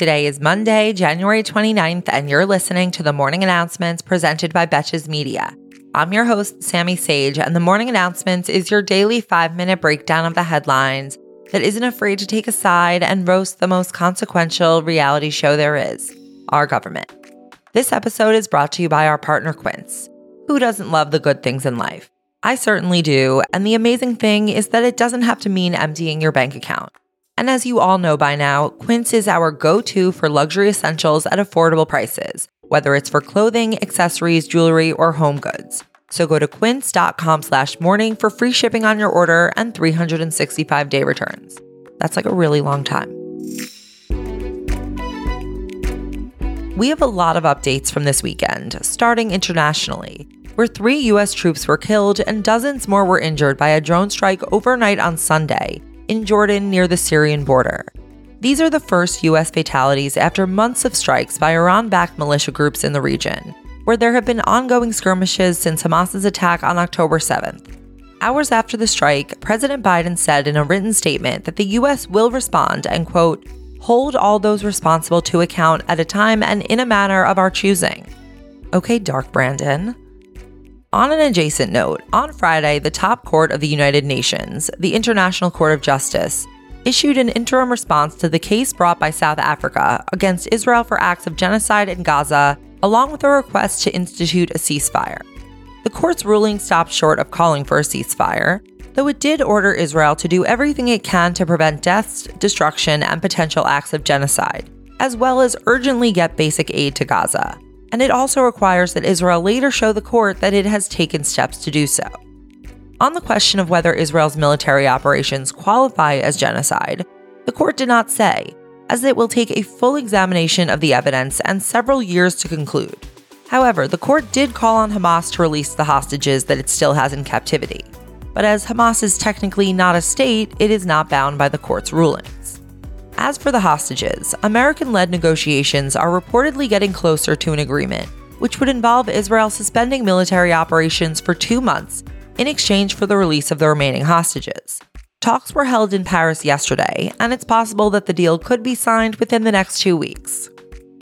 Today is Monday, January 29th, and you're listening to the morning announcements presented by Betches Media. I'm your host, Sammy Sage, and the morning announcements is your daily five minute breakdown of the headlines that isn't afraid to take a side and roast the most consequential reality show there is our government. This episode is brought to you by our partner, Quince. Who doesn't love the good things in life? I certainly do, and the amazing thing is that it doesn't have to mean emptying your bank account. And as you all know by now, Quince is our go to for luxury essentials at affordable prices, whether it's for clothing, accessories, jewelry, or home goods. So go to quince.com slash morning for free shipping on your order and 365 day returns. That's like a really long time. We have a lot of updates from this weekend, starting internationally, where three U.S. troops were killed and dozens more were injured by a drone strike overnight on Sunday in Jordan near the Syrian border. These are the first U.S. fatalities after months of strikes by Iran backed militia groups in the region, where there have been ongoing skirmishes since Hamas's attack on October 7th. Hours after the strike, President Biden said in a written statement that the U.S. will respond and, quote, hold all those responsible to account at a time and in a manner of our choosing. Okay, Dark Brandon. On an adjacent note, on Friday, the top court of the United Nations, the International Court of Justice, issued an interim response to the case brought by South Africa against Israel for acts of genocide in Gaza, along with a request to institute a ceasefire. The court's ruling stopped short of calling for a ceasefire, though it did order Israel to do everything it can to prevent deaths, destruction, and potential acts of genocide, as well as urgently get basic aid to Gaza and it also requires that Israel later show the court that it has taken steps to do so. On the question of whether Israel's military operations qualify as genocide, the court did not say, as it will take a full examination of the evidence and several years to conclude. However, the court did call on Hamas to release the hostages that it still has in captivity. But as Hamas is technically not a state, it is not bound by the court's rulings. As for the hostages, American led negotiations are reportedly getting closer to an agreement, which would involve Israel suspending military operations for two months in exchange for the release of the remaining hostages. Talks were held in Paris yesterday, and it's possible that the deal could be signed within the next two weeks.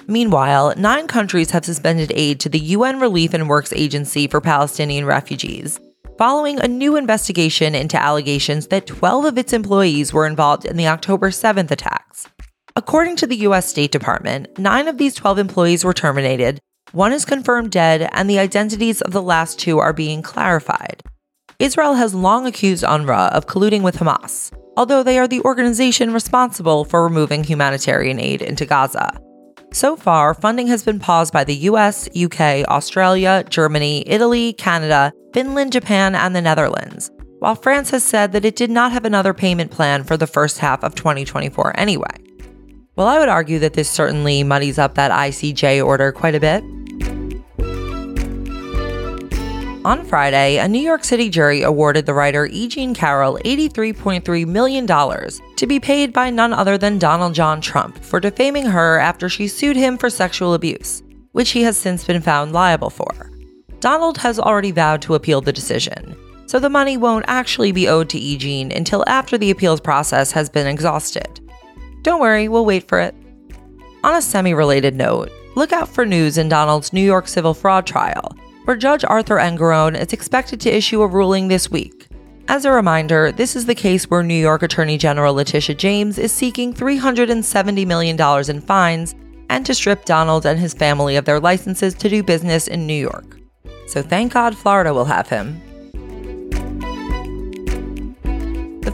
Meanwhile, nine countries have suspended aid to the UN Relief and Works Agency for Palestinian Refugees, following a new investigation into allegations that 12 of its employees were involved in the October 7th attacks. According to the U.S. State Department, nine of these 12 employees were terminated, one is confirmed dead, and the identities of the last two are being clarified. Israel has long accused UNRWA of colluding with Hamas, although they are the organization responsible for removing humanitarian aid into Gaza. So far, funding has been paused by the US, UK, Australia, Germany, Italy, Canada, Finland, Japan, and the Netherlands, while France has said that it did not have another payment plan for the first half of 2024 anyway. Well, I would argue that this certainly muddies up that ICJ order quite a bit. On Friday, a New York City jury awarded the writer E. Jean Carroll $83.3 million to be paid by none other than Donald John Trump for defaming her after she sued him for sexual abuse, which he has since been found liable for. Donald has already vowed to appeal the decision, so the money won't actually be owed to E. Jean until after the appeals process has been exhausted. Don't worry, we'll wait for it. On a semi related note, look out for news in Donald's New York civil fraud trial, where Judge Arthur Engoron is expected to issue a ruling this week. As a reminder, this is the case where New York Attorney General Letitia James is seeking $370 million in fines and to strip Donald and his family of their licenses to do business in New York so thank God Florida will have him.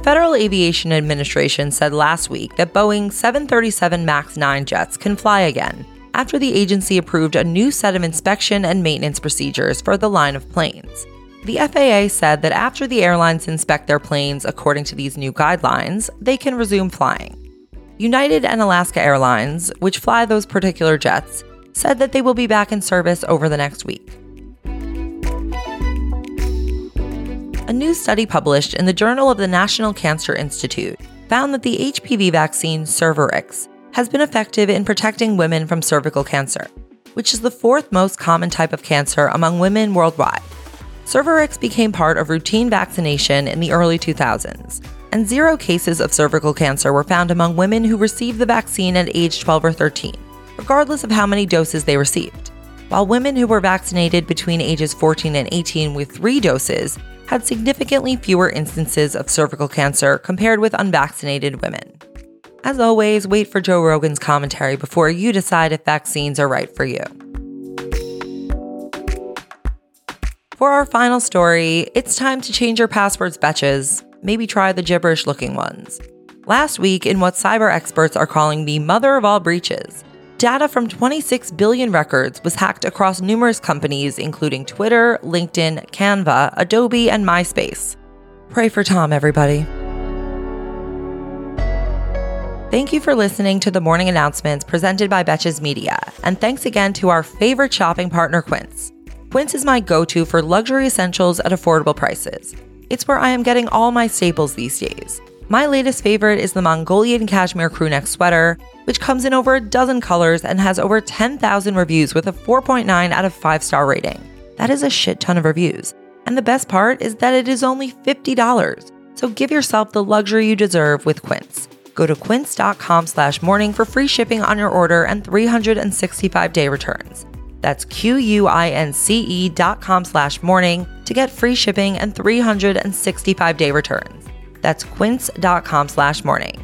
Federal Aviation Administration said last week that Boeing 737 MAX 9 jets can fly again after the agency approved a new set of inspection and maintenance procedures for the line of planes. The FAA said that after the airlines inspect their planes according to these new guidelines, they can resume flying. United and Alaska Airlines, which fly those particular jets, said that they will be back in service over the next week. New study published in the Journal of the National Cancer Institute found that the HPV vaccine Cervarix has been effective in protecting women from cervical cancer, which is the fourth most common type of cancer among women worldwide. Cervarix became part of routine vaccination in the early 2000s, and zero cases of cervical cancer were found among women who received the vaccine at age 12 or 13, regardless of how many doses they received. While women who were vaccinated between ages 14 and 18 with three doses had significantly fewer instances of cervical cancer compared with unvaccinated women. As always, wait for Joe Rogan's commentary before you decide if vaccines are right for you. For our final story, it's time to change your passwords, betches. Maybe try the gibberish looking ones. Last week, in what cyber experts are calling the mother of all breaches, data from 26 billion records was hacked across numerous companies, including Twitter, LinkedIn, Canva, Adobe, and MySpace. Pray for Tom, everybody. Thank you for listening to the morning announcements presented by Betches Media, and thanks again to our favorite shopping partner, Quince. Quince is my go to for luxury essentials at affordable prices. It's where I am getting all my staples these days. My latest favorite is the Mongolian cashmere crewneck sweater, which comes in over a dozen colors and has over 10,000 reviews with a 4.9 out of 5 star rating. That is a shit ton of reviews. And the best part is that it is only $50. So give yourself the luxury you deserve with Quince. Go to quince.com slash morning for free shipping on your order and 365 day returns. That's Q-U-I-N-C-E dot com slash morning to get free shipping and 365 day returns. That's quince.com slash morning.